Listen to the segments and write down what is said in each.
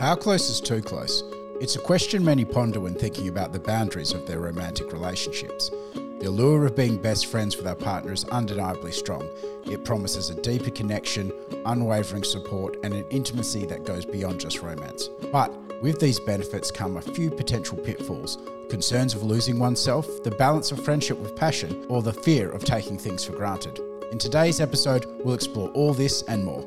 How close is too close? It's a question many ponder when thinking about the boundaries of their romantic relationships. The allure of being best friends with our partner is undeniably strong. It promises a deeper connection, unwavering support, and an intimacy that goes beyond just romance. But with these benefits come a few potential pitfalls concerns of losing oneself, the balance of friendship with passion, or the fear of taking things for granted. In today's episode, we'll explore all this and more.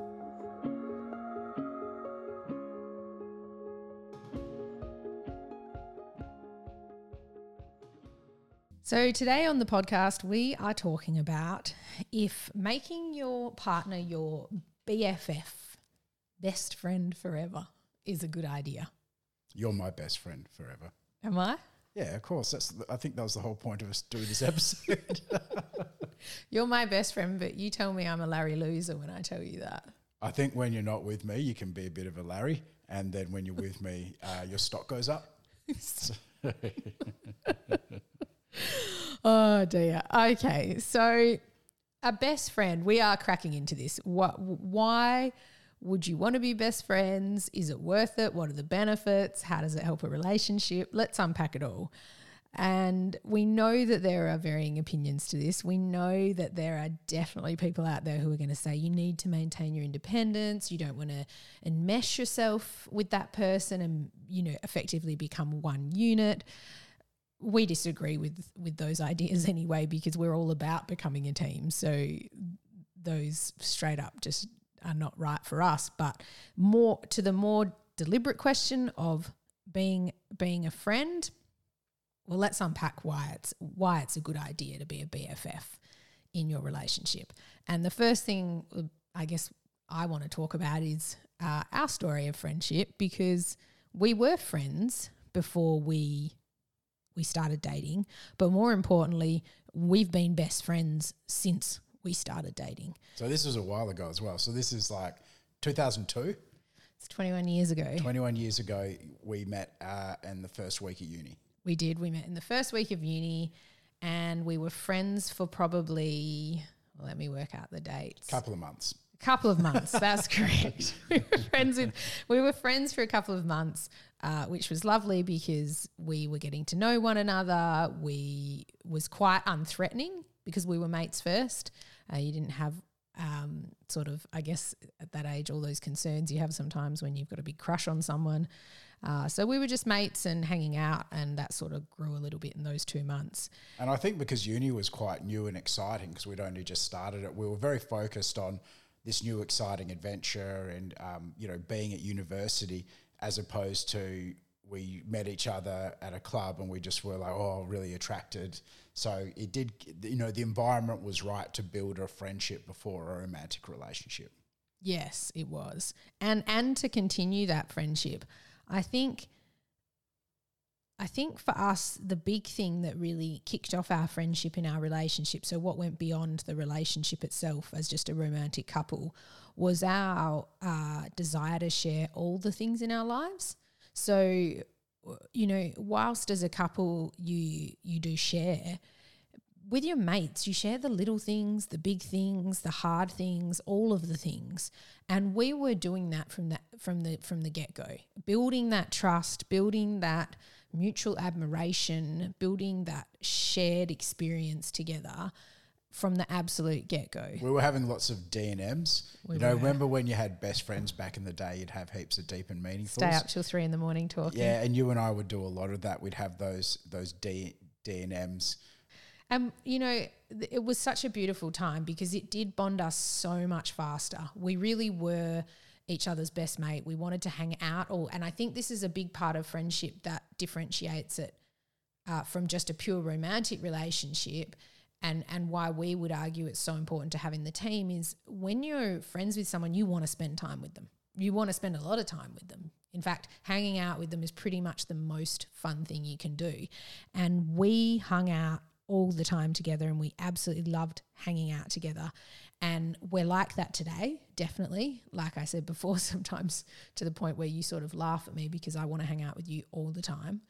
So, today on the podcast, we are talking about if making your partner your BFF, best friend forever, is a good idea. You're my best friend forever. Am I? Yeah, of course. That's. I think that was the whole point of us doing this episode. You're my best friend, but you tell me I'm a Larry loser when I tell you that. I think when you're not with me, you can be a bit of a Larry, and then when you're with me, uh, your stock goes up. oh dear. Okay, so a best friend. We are cracking into this. What? Why would you want to be best friends? Is it worth it? What are the benefits? How does it help a relationship? Let's unpack it all. And we know that there are varying opinions to this. We know that there are definitely people out there who are going to say you need to maintain your independence. You don't want to enmesh yourself with that person and, you know, effectively become one unit we disagree with with those ideas anyway because we're all about becoming a team. So those straight up just are not right for us. But more to the more deliberate question of being being a friend. Well, let's unpack why it's why it's a good idea to be a BFF in your relationship. And the first thing I guess I want to talk about is uh, our story of friendship because we were friends before we we started dating, but more importantly, we've been best friends since we started dating. So this was a while ago as well. So this is like 2002. It's 21 years ago. 21 years ago, we met uh, in the first week of uni. We did. We met in the first week of uni, and we were friends for probably. let me work out the dates. Couple of months A couple of months. That's correct. we were friends with. We were friends for a couple of months, uh, which was lovely because we were getting to know one another. We was quite unthreatening because we were mates first. Uh, you didn't have um, sort of, I guess, at that age, all those concerns you have sometimes when you've got a big crush on someone. Uh, so we were just mates and hanging out, and that sort of grew a little bit in those two months. And I think because uni was quite new and exciting, because we'd only just started it, we were very focused on this new exciting adventure and um, you know being at university as opposed to we met each other at a club and we just were like oh really attracted. So it did you know the environment was right to build a friendship before a romantic relationship. Yes it was. And and to continue that friendship i think I think for us, the big thing that really kicked off our friendship and our relationship, so what went beyond the relationship itself as just a romantic couple, was our uh, desire to share all the things in our lives. So, you know, whilst as a couple you you do share with your mates, you share the little things, the big things, the hard things, all of the things. And we were doing that from that from the from the get go, building that trust, building that mutual admiration, building that shared experience together from the absolute get go. We were having lots of D and M's. You know, remember when you had best friends back in the day? You'd have heaps of deep and meaningful. Stay up till three in the morning talking. Yeah, and you and I would do a lot of that. We'd have those those D D and M's. And, you know, th- it was such a beautiful time because it did bond us so much faster. We really were each other's best mate. We wanted to hang out all. And I think this is a big part of friendship that differentiates it uh, from just a pure romantic relationship. And, and why we would argue it's so important to have in the team is when you're friends with someone, you want to spend time with them. You want to spend a lot of time with them. In fact, hanging out with them is pretty much the most fun thing you can do. And we hung out all the time together and we absolutely loved hanging out together. And we're like that today, definitely. Like I said before, sometimes to the point where you sort of laugh at me because I want to hang out with you all the time.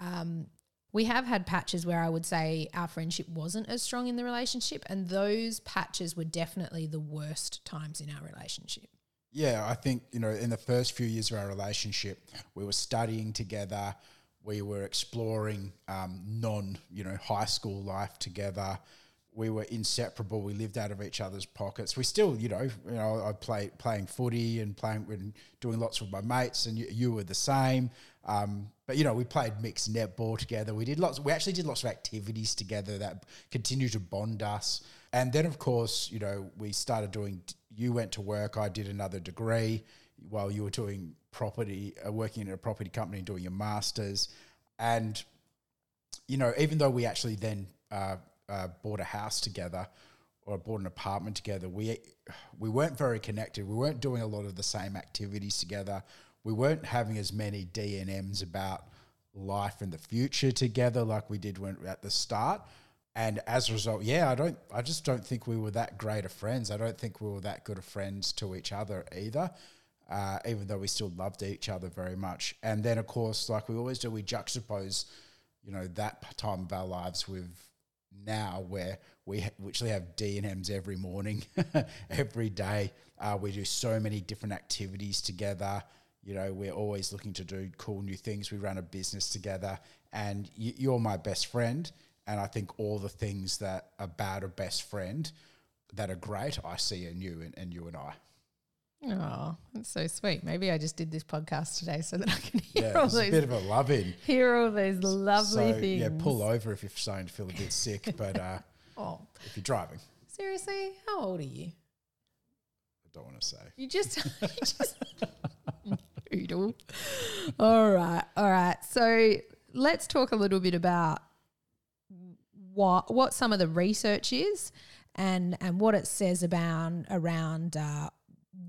Um, we have had patches where I would say our friendship wasn't as strong in the relationship, and those patches were definitely the worst times in our relationship. Yeah, I think, you know, in the first few years of our relationship, we were studying together, we were exploring um, non, you know, high school life together. We were inseparable. We lived out of each other's pockets. We still, you know, you know, I played playing footy and playing and doing lots with my mates, and you, you were the same. Um, but you know, we played mixed netball together. We did lots. We actually did lots of activities together that continued to bond us. And then, of course, you know, we started doing. You went to work. I did another degree while you were doing property, uh, working in a property company, and doing your masters, and you know, even though we actually then uh, uh, bought a house together or bought an apartment together, we we weren't very connected. We weren't doing a lot of the same activities together. We weren't having as many D and M's about life and the future together like we did when at the start. And as a result, yeah, I don't, I just don't think we were that great of friends. I don't think we were that good of friends to each other either. Uh, even though we still loved each other very much. And then, of course, like we always do, we juxtapose, you know, that time of our lives with now where we actually have D and M's every morning, every day. Uh, we do so many different activities together. You know, we're always looking to do cool new things. We run a business together, and y- you're my best friend. And I think all the things that about a best friend that are great, I see in you and, and you and I. Oh, that's so sweet. Maybe I just did this podcast today so that I can hear Yeah, all it's a bit of a love in. hear all these lovely so, things. Yeah, pull over if you're starting to feel a bit sick, but uh, Oh, if you're driving, seriously? How old are you? I don't want to say. You just, you just. All right, all right. So let's talk a little bit about what what some of the research is, and and what it says about around uh,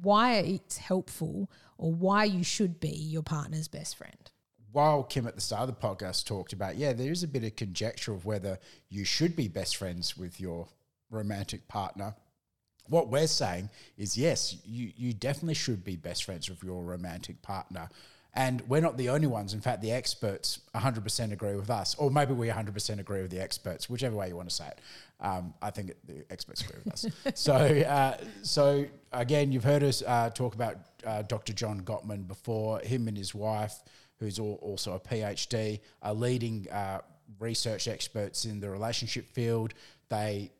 why it's helpful or why you should be your partner's best friend. While Kim at the start of the podcast talked about, yeah, there is a bit of conjecture of whether you should be best friends with your romantic partner. What we're saying is, yes, you, you definitely should be best friends with your romantic partner. And we're not the only ones. In fact, the experts 100% agree with us, or maybe we 100% agree with the experts, whichever way you want to say it. Um, I think the experts agree with us. so, uh, so again, you've heard us uh, talk about uh, Dr. John Gottman before. Him and his wife, who's al- also a PhD, are leading uh, research experts in the relationship field. They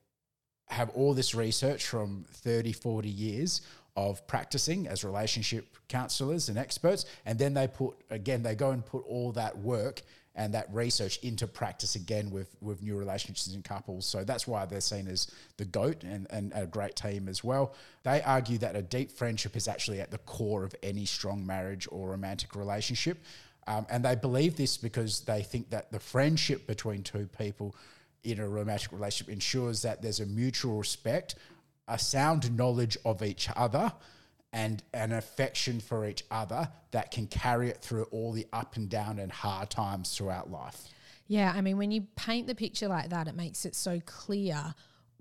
have all this research from 30, 40 years of practicing as relationship counselors and experts. And then they put, again, they go and put all that work and that research into practice again with, with new relationships and couples. So that's why they're seen as the GOAT and, and a great team as well. They argue that a deep friendship is actually at the core of any strong marriage or romantic relationship. Um, and they believe this because they think that the friendship between two people in a romantic relationship ensures that there's a mutual respect, a sound knowledge of each other, and an affection for each other that can carry it through all the up and down and hard times throughout life. Yeah, I mean, when you paint the picture like that, it makes it so clear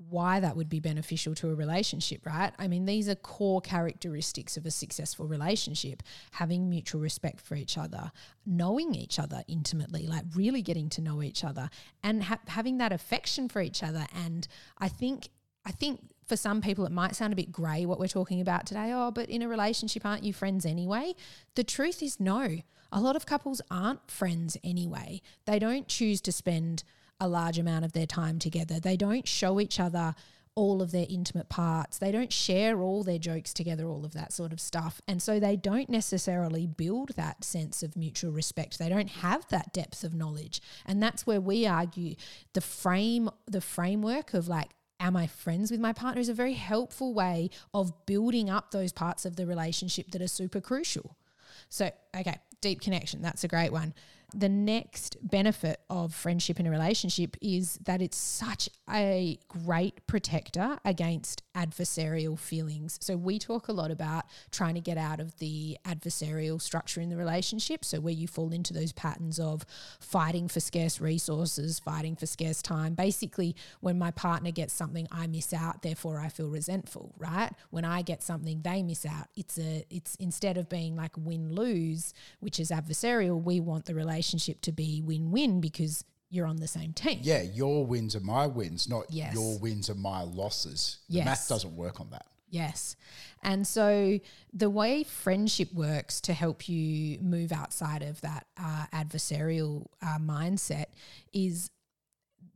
why that would be beneficial to a relationship, right? I mean, these are core characteristics of a successful relationship having mutual respect for each other, knowing each other intimately, like really getting to know each other, and ha- having that affection for each other. And I think, I think for some people, it might sound a bit grey what we're talking about today. Oh, but in a relationship, aren't you friends anyway? The truth is, no. A lot of couples aren't friends anyway. They don't choose to spend a large amount of their time together. They don't show each other all of their intimate parts. They don't share all their jokes together, all of that sort of stuff. And so they don't necessarily build that sense of mutual respect. They don't have that depth of knowledge. And that's where we argue the frame, the framework of like, am I friends with my partner is a very helpful way of building up those parts of the relationship that are super crucial. So, okay, deep connection, that's a great one the next benefit of friendship in a relationship is that it's such a great protector against adversarial feelings. So we talk a lot about trying to get out of the adversarial structure in the relationship. So where you fall into those patterns of fighting for scarce resources, fighting for scarce time. Basically, when my partner gets something, I miss out, therefore I feel resentful, right? When I get something, they miss out. It's a it's instead of being like win-lose, which is adversarial, we want the relationship relationship to be win win because you're on the same team. Yeah, your wins are my wins, not yes. your wins are my losses. The yes. math doesn't work on that. Yes. And so the way friendship works to help you move outside of that uh, adversarial uh, mindset is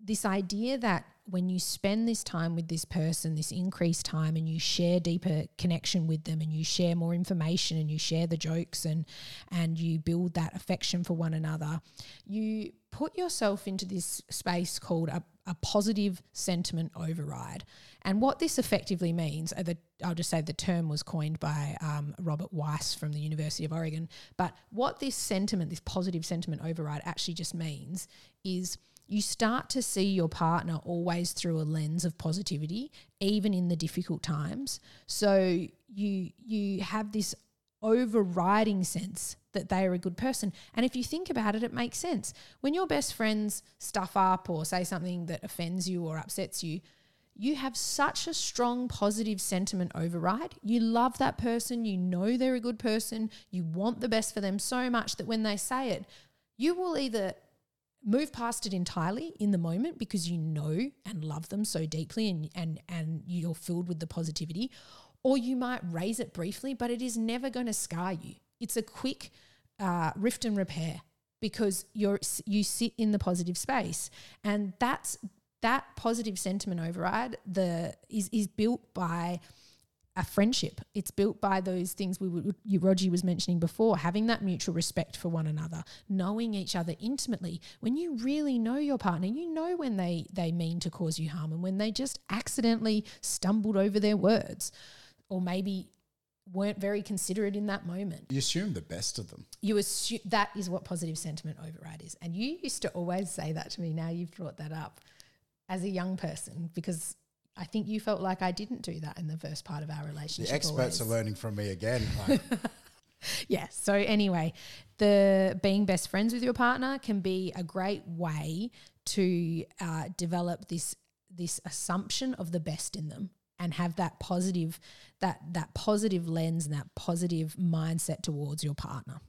this idea that when you spend this time with this person, this increased time, and you share deeper connection with them, and you share more information, and you share the jokes, and and you build that affection for one another, you put yourself into this space called a, a positive sentiment override. And what this effectively means, uh, the, I'll just say the term was coined by um, Robert Weiss from the University of Oregon. But what this sentiment, this positive sentiment override, actually just means is you start to see your partner always through a lens of positivity, even in the difficult times. So you you have this overriding sense that they are a good person. And if you think about it, it makes sense. When your best friends stuff up or say something that offends you or upsets you, you have such a strong positive sentiment override. You love that person, you know they're a good person, you want the best for them so much that when they say it, you will either move past it entirely in the moment because you know and love them so deeply and and and you're filled with the positivity or you might raise it briefly but it is never going to scar you. It's a quick uh, rift and repair because you're you sit in the positive space. And that's that positive sentiment override the is is built by a friendship. It's built by those things we would, you, Roger was mentioning before, having that mutual respect for one another, knowing each other intimately. When you really know your partner, you know when they they mean to cause you harm and when they just accidentally stumbled over their words, or maybe weren't very considerate in that moment. You assume the best of them. You assume that is what positive sentiment override is, and you used to always say that to me. Now you've brought that up as a young person because I think you felt like I didn't do that in the first part of our relationship. The experts always. are learning from me again. Like. yeah. So anyway, the being best friends with your partner can be a great way to uh, develop this this assumption of the best in them and have that positive that that positive lens and that positive mindset towards your partner.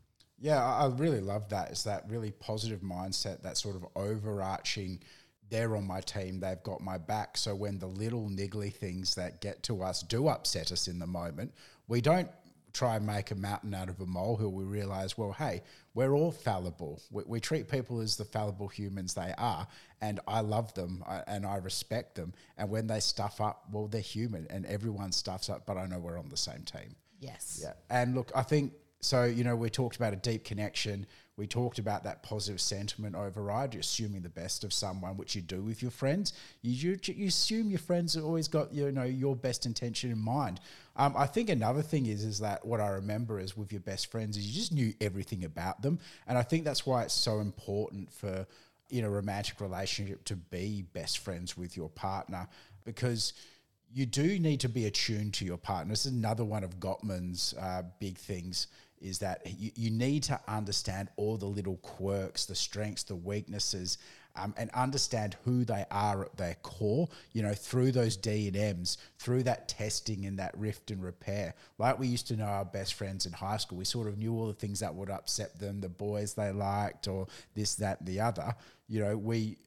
Yeah, I really love that. It's that really positive mindset, that sort of overarching they're on my team, they've got my back. So when the little niggly things that get to us do upset us in the moment, we don't try and make a mountain out of a molehill. We realize, well, hey, we're all fallible. We, we treat people as the fallible humans they are, and I love them I, and I respect them. And when they stuff up, well, they're human, and everyone stuffs up, but I know we're on the same team. Yes. Yeah. And look, I think so. You know, we talked about a deep connection we talked about that positive sentiment override, assuming the best of someone, which you do with your friends. You, you, you assume your friends have always got you know your best intention in mind. Um, I think another thing is is that what I remember is with your best friends is you just knew everything about them, and I think that's why it's so important for in a romantic relationship to be best friends with your partner because you do need to be attuned to your partner. This is another one of Gottman's uh, big things is that you, you need to understand all the little quirks, the strengths, the weaknesses, um, and understand who they are at their core, you know, through those D and M's, through that testing and that rift and repair. Like we used to know our best friends in high school, we sort of knew all the things that would upset them, the boys they liked, or this, that, and the other. You know, we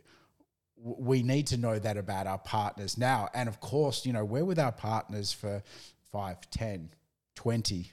we need to know that about our partners now. And of course, you know, we're with our partners for 5, 10, 20,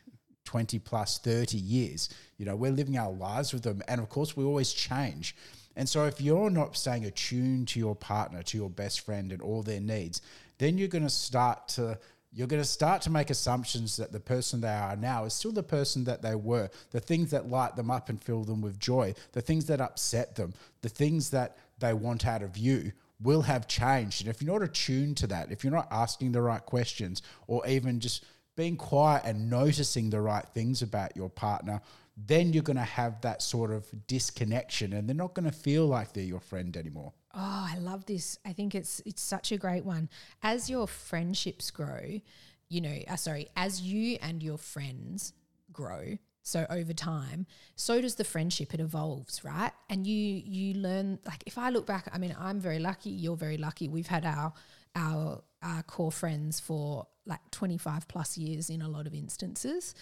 20 plus 30 years. You know, we're living our lives with them. And of course, we always change. And so if you're not staying attuned to your partner, to your best friend and all their needs, then you're going to start to you're going to start to make assumptions that the person they are now is still the person that they were. The things that light them up and fill them with joy, the things that upset them, the things that they want out of you will have changed. And if you're not attuned to that, if you're not asking the right questions or even just being quiet and noticing the right things about your partner, then you're going to have that sort of disconnection and they're not going to feel like they're your friend anymore. Oh, I love this. I think it's it's such a great one. As your friendships grow, you know, uh, sorry, as you and your friends grow, so over time, so does the friendship. It evolves, right? And you you learn. Like if I look back, I mean, I'm very lucky. You're very lucky. We've had our our our core friends for like 25 plus years in a lot of instances.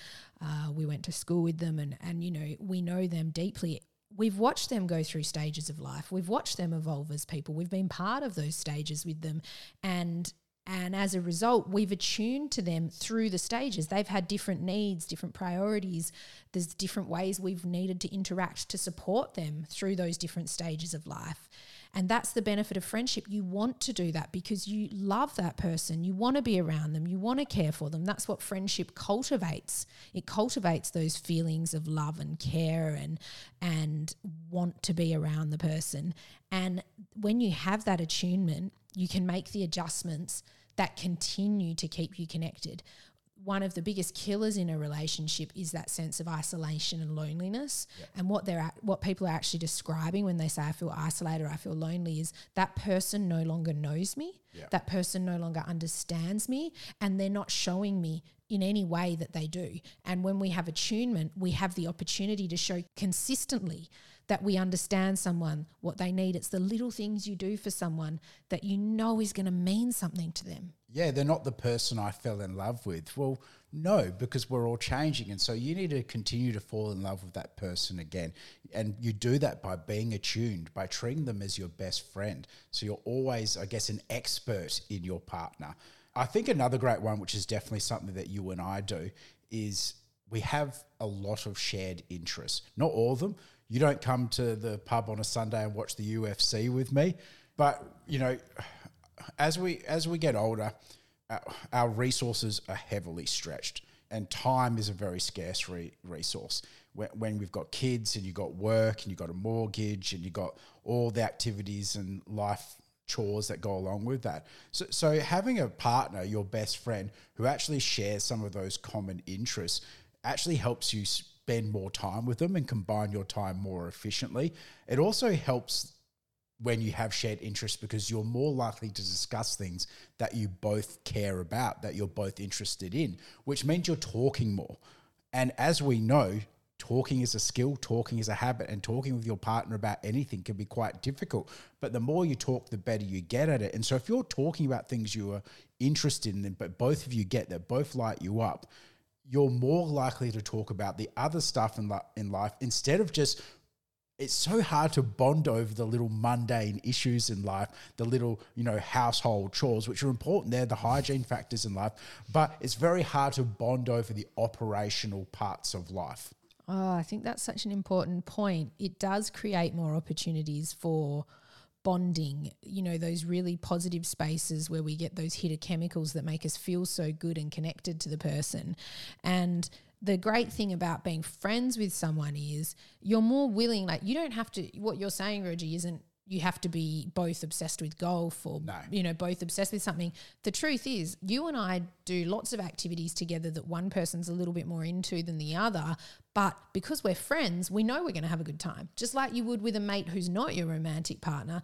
Uh, we went to school with them, and and you know we know them deeply we've watched them go through stages of life. We've watched them evolve as people. We've been part of those stages with them. And and as a result, we've attuned to them through the stages. They've had different needs, different priorities. There's different ways we've needed to interact to support them through those different stages of life. And that's the benefit of friendship. You want to do that because you love that person. You want to be around them. You want to care for them. That's what friendship cultivates. It cultivates those feelings of love and care and and want to be around the person. And when you have that attunement, you can make the adjustments that continue to keep you connected one of the biggest killers in a relationship is that sense of isolation and loneliness. Yep. And what they're what people are actually describing when they say I feel isolated or I feel lonely is that person no longer knows me. Yep. That person no longer understands me and they're not showing me in any way that they do. And when we have attunement, we have the opportunity to show consistently that we understand someone, what they need. It's the little things you do for someone that you know is going to mean something to them. Yeah, they're not the person I fell in love with. Well, no, because we're all changing. And so you need to continue to fall in love with that person again. And you do that by being attuned, by treating them as your best friend. So you're always, I guess, an expert in your partner. I think another great one, which is definitely something that you and I do, is we have a lot of shared interests. Not all of them, you don't come to the pub on a Sunday and watch the UFC with me. But you know, as we as we get older, our, our resources are heavily stretched, and time is a very scarce re- resource. When, when we've got kids and you've got work and you've got a mortgage and you've got all the activities and life chores that go along with that. So, so having a partner, your best friend, who actually shares some of those common interests, actually helps you spend more time with them and combine your time more efficiently. It also helps when you have shared interests because you're more likely to discuss things that you both care about, that you're both interested in, which means you're talking more. And as we know, talking is a skill, talking is a habit, and talking with your partner about anything can be quite difficult. But the more you talk, the better you get at it. And so if you're talking about things you are interested in, but both of you get that, both light you up, you're more likely to talk about the other stuff in, in life instead of just it's so hard to bond over the little mundane issues in life, the little, you know, household chores, which are important. They're the hygiene factors in life, but it's very hard to bond over the operational parts of life. Oh, I think that's such an important point. It does create more opportunities for bonding, you know, those really positive spaces where we get those of chemicals that make us feel so good and connected to the person. And the great thing about being friends with someone is you're more willing, like, you don't have to, what you're saying, Rogie, isn't you have to be both obsessed with golf or no. you know both obsessed with something the truth is you and i do lots of activities together that one person's a little bit more into than the other but because we're friends we know we're going to have a good time just like you would with a mate who's not your romantic partner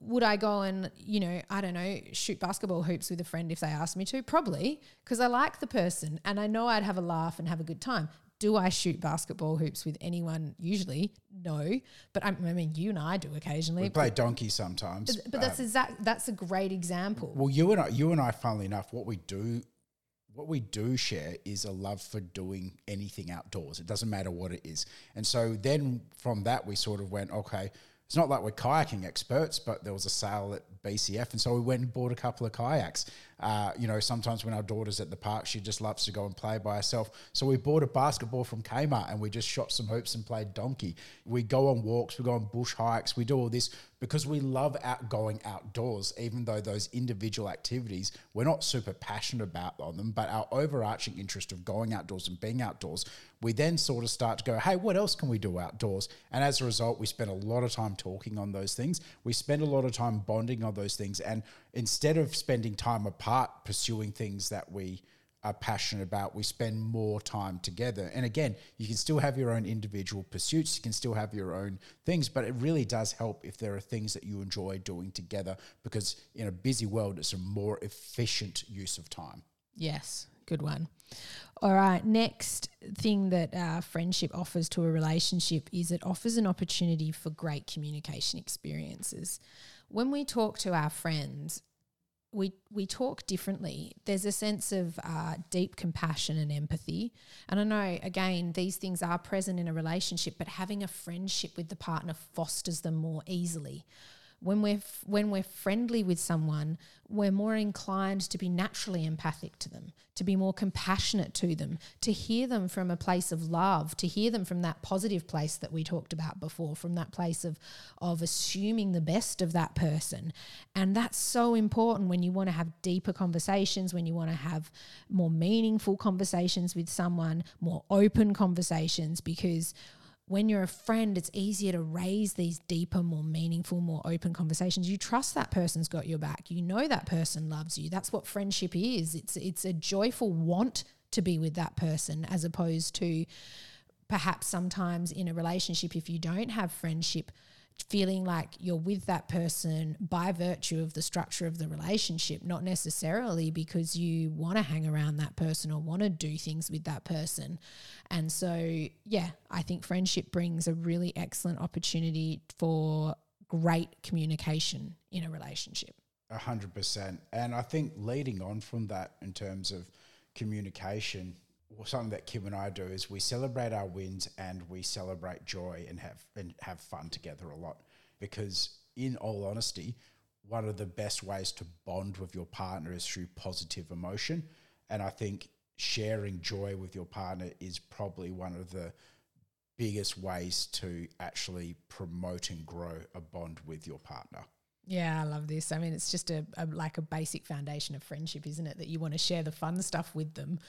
would I go and, you know, I don't know, shoot basketball hoops with a friend if they asked me to? Probably, because I like the person and I know I'd have a laugh and have a good time. Do I shoot basketball hoops with anyone? Usually, no. But I, I mean, you and I do occasionally. We play donkey sometimes. But, but that's um, exact. That's a great example. Well, you and I, you and I, funnily enough, what we do, what we do share is a love for doing anything outdoors. It doesn't matter what it is. And so then from that, we sort of went, okay, it's not like we're kayaking experts, but there was a sale at BCF, and so we went and bought a couple of kayaks. Uh, you know, sometimes when our daughter's at the park, she just loves to go and play by herself. So we bought a basketball from Kmart and we just shot some hoops and played donkey. We go on walks, we go on bush hikes, we do all this because we love out going outdoors, even though those individual activities we're not super passionate about on them, but our overarching interest of going outdoors and being outdoors, we then sort of start to go, hey, what else can we do outdoors? And as a result, we spend a lot of time talking on those things. We spend a lot of time bonding on those things. And instead of spending time apart pursuing things that we are passionate about, we spend more time together. And again, you can still have your own individual pursuits, you can still have your own things, but it really does help if there are things that you enjoy doing together because in a busy world, it's a more efficient use of time. Yes, good one. All right, next thing that uh, friendship offers to a relationship is it offers an opportunity for great communication experiences. When we talk to our friends, we we talk differently. There's a sense of uh, deep compassion and empathy, and I know again these things are present in a relationship, but having a friendship with the partner fosters them more easily when we're when we're friendly with someone, we're more inclined to be naturally empathic to them, to be more compassionate to them, to hear them from a place of love, to hear them from that positive place that we talked about before, from that place of of assuming the best of that person. And that's so important when you want to have deeper conversations, when you want to have more meaningful conversations with someone, more open conversations because when you're a friend, it's easier to raise these deeper, more meaningful, more open conversations. You trust that person's got your back. You know that person loves you. That's what friendship is. It's it's a joyful want to be with that person as opposed to perhaps sometimes in a relationship if you don't have friendship feeling like you're with that person by virtue of the structure of the relationship, not necessarily because you want to hang around that person or want to do things with that person. And so, yeah, I think friendship brings a really excellent opportunity for great communication in a relationship. A hundred percent. And I think leading on from that in terms of communication, something that Kim and I do is we celebrate our wins and we celebrate joy and have and have fun together a lot. Because in all honesty, one of the best ways to bond with your partner is through positive emotion. And I think sharing joy with your partner is probably one of the biggest ways to actually promote and grow a bond with your partner. Yeah, I love this. I mean, it's just a, a like a basic foundation of friendship, isn't it? That you want to share the fun stuff with them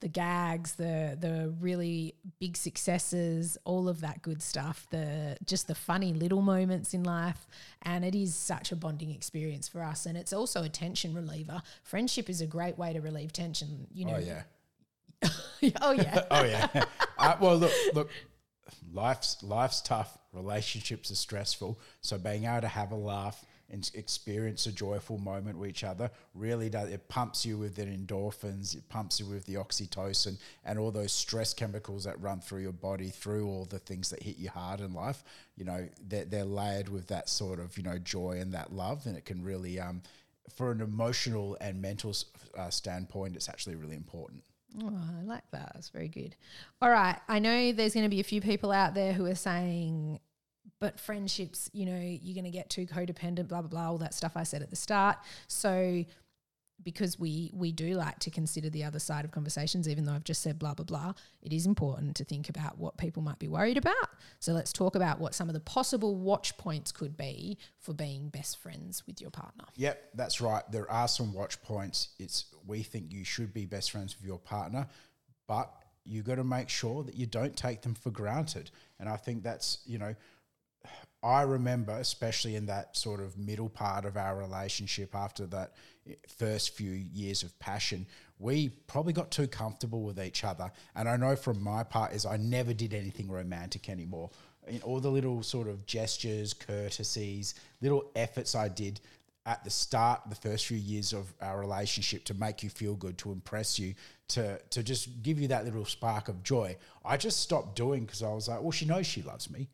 the gags, the the really big successes, all of that good stuff, the just the funny little moments in life, and it is such a bonding experience for us, and it's also a tension reliever. Friendship is a great way to relieve tension. You know. Oh yeah. oh yeah. oh yeah. Uh, well, look, look. Life's life's tough. Relationships are stressful. So being able to have a laugh and experience a joyful moment with each other really does it pumps you with the endorphins it pumps you with the oxytocin and all those stress chemicals that run through your body through all the things that hit you hard in life you know they're, they're layered with that sort of you know joy and that love and it can really um for an emotional and mental uh, standpoint it's actually really important Oh, I like that. That's very good. All right. I know there's going to be a few people out there who are saying, but friendships, you know, you're going to get too codependent, blah blah blah, all that stuff I said at the start. So because we we do like to consider the other side of conversations, even though I've just said blah blah blah, it is important to think about what people might be worried about. So let's talk about what some of the possible watch points could be for being best friends with your partner. Yep, that's right. There are some watch points. It's we think you should be best friends with your partner, but you got to make sure that you don't take them for granted. And I think that's you know I remember, especially in that sort of middle part of our relationship after that first few years of passion, we probably got too comfortable with each other. And I know from my part is I never did anything romantic anymore. In all the little sort of gestures, courtesies, little efforts I did at the start, the first few years of our relationship to make you feel good, to impress you, to to just give you that little spark of joy. I just stopped doing because I was like, well, she knows she loves me.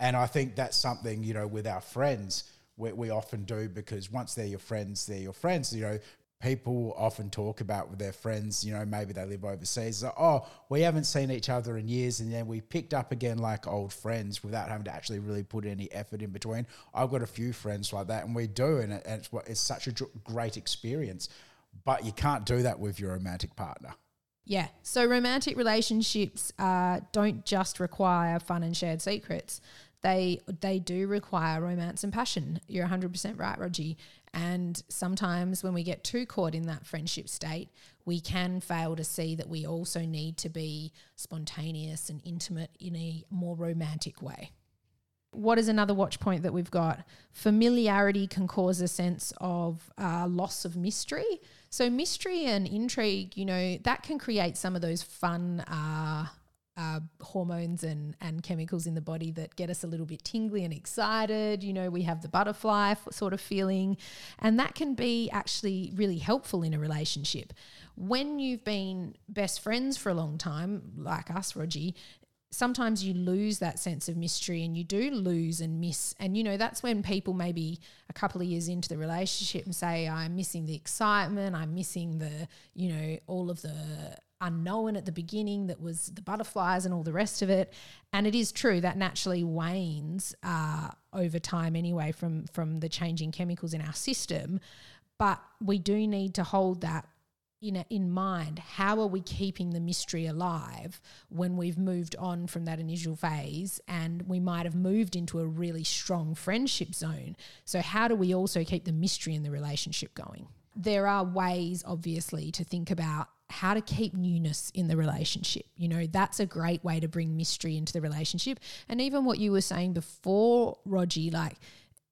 And I think that's something, you know, with our friends, we, we often do because once they're your friends, they're your friends. You know, people often talk about with their friends, you know, maybe they live overseas. Like, oh, we haven't seen each other in years, and then we picked up again like old friends without having to actually really put any effort in between. I've got a few friends like that, and we do, and, it, and it's, it's such a great experience. but you can't do that with your romantic partner. Yeah. So romantic relationships uh, don't just require fun and shared secrets. They they do require romance and passion. You're 100% right, Rogie. And sometimes when we get too caught in that friendship state, we can fail to see that we also need to be spontaneous and intimate in a more romantic way. What is another watch point that we've got? Familiarity can cause a sense of uh, loss of mystery. So, mystery and intrigue, you know, that can create some of those fun uh, uh, hormones and, and chemicals in the body that get us a little bit tingly and excited. You know, we have the butterfly f- sort of feeling, and that can be actually really helpful in a relationship. When you've been best friends for a long time, like us, Rogie, sometimes you lose that sense of mystery and you do lose and miss. And, you know, that's when people maybe a couple of years into the relationship and say, I'm missing the excitement, I'm missing the, you know, all of the unknown at the beginning that was the butterflies and all the rest of it. And it is true that naturally wanes uh, over time anyway from, from the changing chemicals in our system. But we do need to hold that in, a, in mind how are we keeping the mystery alive when we've moved on from that initial phase and we might have moved into a really strong friendship zone? So how do we also keep the mystery in the relationship going? There are ways obviously to think about how to keep newness in the relationship. You know that's a great way to bring mystery into the relationship. And even what you were saying before rogie like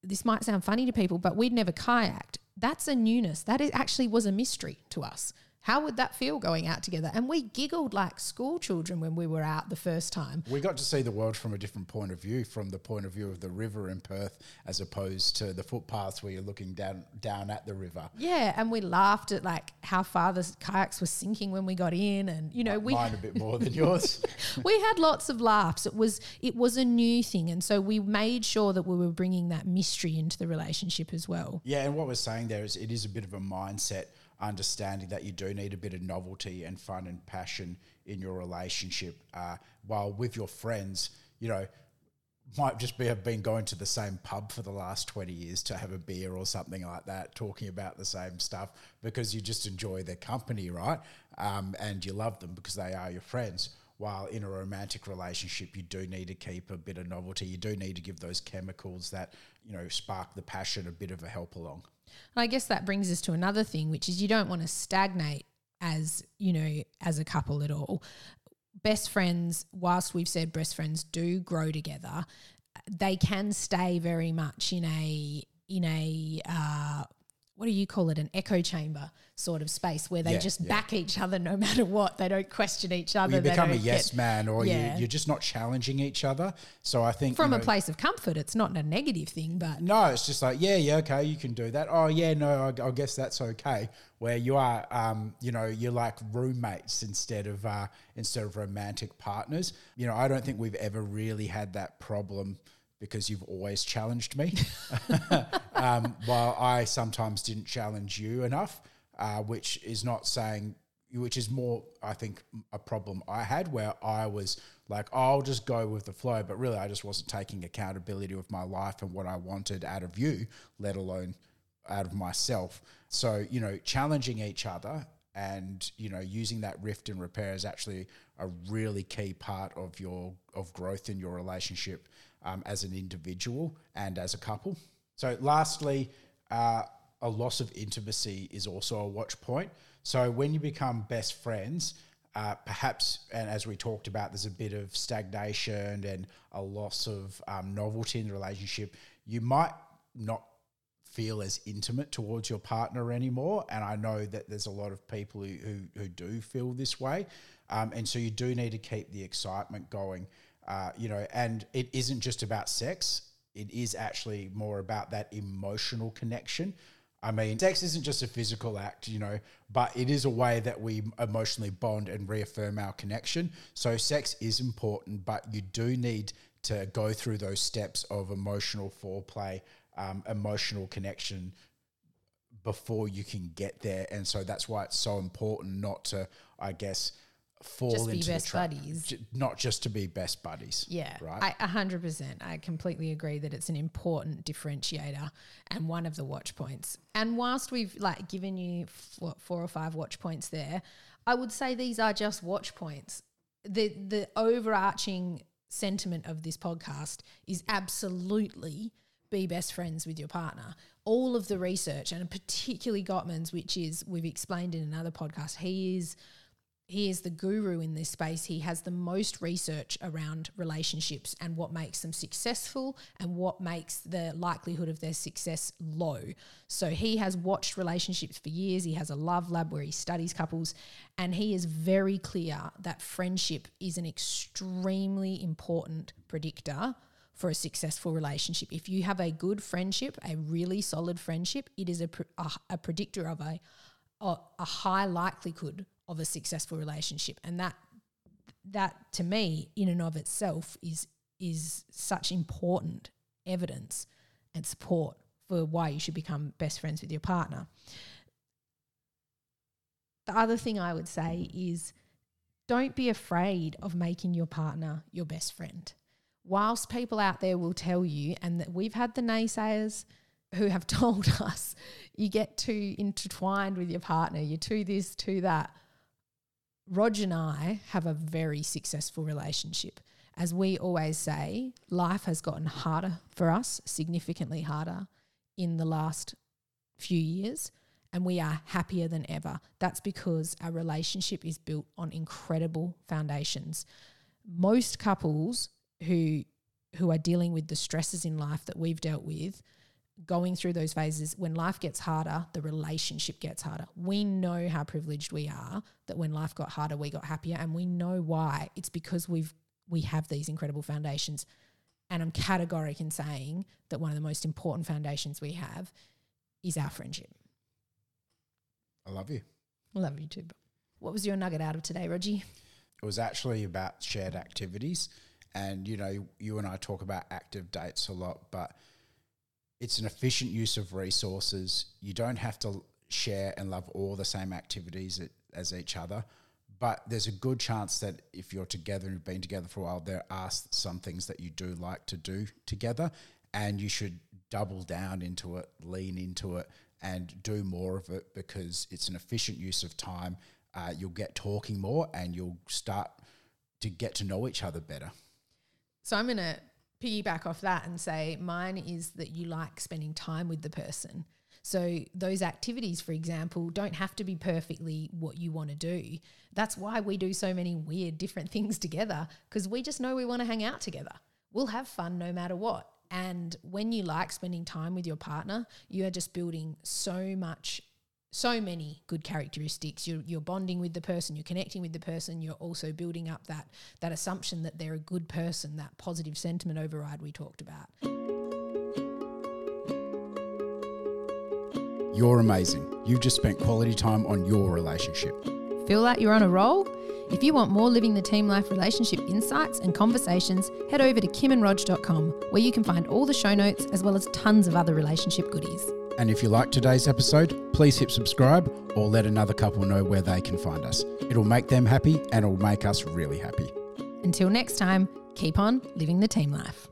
this might sound funny to people but we'd never kayaked that's a newness. That is, actually was a mystery to us. How would that feel going out together? And we giggled like school children when we were out the first time. We got to see the world from a different point of view, from the point of view of the river in Perth, as opposed to the footpaths where you're looking down down at the river. Yeah, and we laughed at like how far the kayaks were sinking when we got in, and you know we mine a bit more than yours. we had lots of laughs. It was it was a new thing, and so we made sure that we were bringing that mystery into the relationship as well. Yeah, and what we're saying there is it is a bit of a mindset understanding that you do need a bit of novelty and fun and passion in your relationship. Uh, while with your friends, you know, might just be have been going to the same pub for the last 20 years to have a beer or something like that, talking about the same stuff because you just enjoy their company, right? Um, and you love them because they are your friends. While in a romantic relationship, you do need to keep a bit of novelty. You do need to give those chemicals that, you know, spark the passion a bit of a help along. And I guess that brings us to another thing, which is you don't want to stagnate as, you know, as a couple at all. Best friends, whilst we've said best friends do grow together, they can stay very much in a in a uh, what do you call it? An echo chamber sort of space where they yeah, just yeah. back each other no matter what. They don't question each other. Well, you become a yes get, man or yeah. you, are just not challenging each other. So i think from you know, a place of comfort it's not a negative thing but no it's just like yeah yeah okay you can do that. Oh yeah no i, I guess that's okay. Where you are um, you know you're like roommates instead of uh, instead of romantic partners. You know i don't think we've ever really had that problem because you've always challenged me, um, while I sometimes didn't challenge you enough, uh, which is not saying, which is more, I think, a problem I had where I was like, oh, I'll just go with the flow, but really I just wasn't taking accountability of my life and what I wanted out of you, let alone out of myself. So, you know, challenging each other and you know using that rift and repair is actually a really key part of your of growth in your relationship um, as an individual and as a couple. So, lastly, uh, a loss of intimacy is also a watch point. So, when you become best friends, uh, perhaps, and as we talked about, there's a bit of stagnation and a loss of um, novelty in the relationship. You might not feel as intimate towards your partner anymore. And I know that there's a lot of people who, who, who do feel this way. Um, and so you do need to keep the excitement going. Uh, you know, and it isn't just about sex. It is actually more about that emotional connection. I mean, sex isn't just a physical act, you know, but it is a way that we emotionally bond and reaffirm our connection. So, sex is important, but you do need to go through those steps of emotional foreplay, um, emotional connection before you can get there. And so, that's why it's so important not to, I guess, fall Just be into the best buddies. J- not just to be best buddies. Yeah, Right. I a hundred percent. I completely agree that it's an important differentiator and one of the watch points. And whilst we've like given you f- what four or five watch points there, I would say these are just watch points. The the overarching sentiment of this podcast is absolutely be best friends with your partner. All of the research, and particularly Gottman's, which is we've explained in another podcast, he is he is the guru in this space. He has the most research around relationships and what makes them successful and what makes the likelihood of their success low. So he has watched relationships for years. He has a love lab where he studies couples and he is very clear that friendship is an extremely important predictor for a successful relationship. If you have a good friendship, a really solid friendship, it is a, a, a predictor of a, a a high likelihood of a successful relationship. And that that to me in and of itself is is such important evidence and support for why you should become best friends with your partner. The other thing i would say is don't be afraid of making your partner your best friend. Whilst people out there will tell you and that we've had the naysayers who have told us you get too intertwined with your partner, you're too this, too that. Roger and I have a very successful relationship. As we always say, life has gotten harder for us, significantly harder in the last few years, and we are happier than ever. That's because our relationship is built on incredible foundations. Most couples who who are dealing with the stresses in life that we've dealt with going through those phases, when life gets harder, the relationship gets harder. We know how privileged we are that when life got harder, we got happier, and we know why. It's because we've we have these incredible foundations. And I'm categoric in saying that one of the most important foundations we have is our friendship. I love you. I love you too. What was your nugget out of today, Reggie? It was actually about shared activities. And, you know, you and I talk about active dates a lot, but it's an efficient use of resources. You don't have to share and love all the same activities as each other. But there's a good chance that if you're together and you've been together for a while, there are some things that you do like to do together, and you should double down into it, lean into it, and do more of it because it's an efficient use of time. Uh, you'll get talking more, and you'll start to get to know each other better. So I'm going to piggyback off that and say mine is that you like spending time with the person. So those activities, for example, don't have to be perfectly what you want to do. That's why we do so many weird different things together because we just know we want to hang out together. We'll have fun no matter what. And when you like spending time with your partner, you are just building so much so many good characteristics. You're, you're bonding with the person, you're connecting with the person, you're also building up that that assumption that they're a good person, that positive sentiment override we talked about. You're amazing. You've just spent quality time on your relationship. Feel like you're on a roll? If you want more Living the Team Life relationship insights and conversations, head over to kimandrog.com where you can find all the show notes as well as tons of other relationship goodies. And if you liked today's episode, please hit subscribe or let another couple know where they can find us. It'll make them happy and it'll make us really happy. Until next time, keep on living the team life.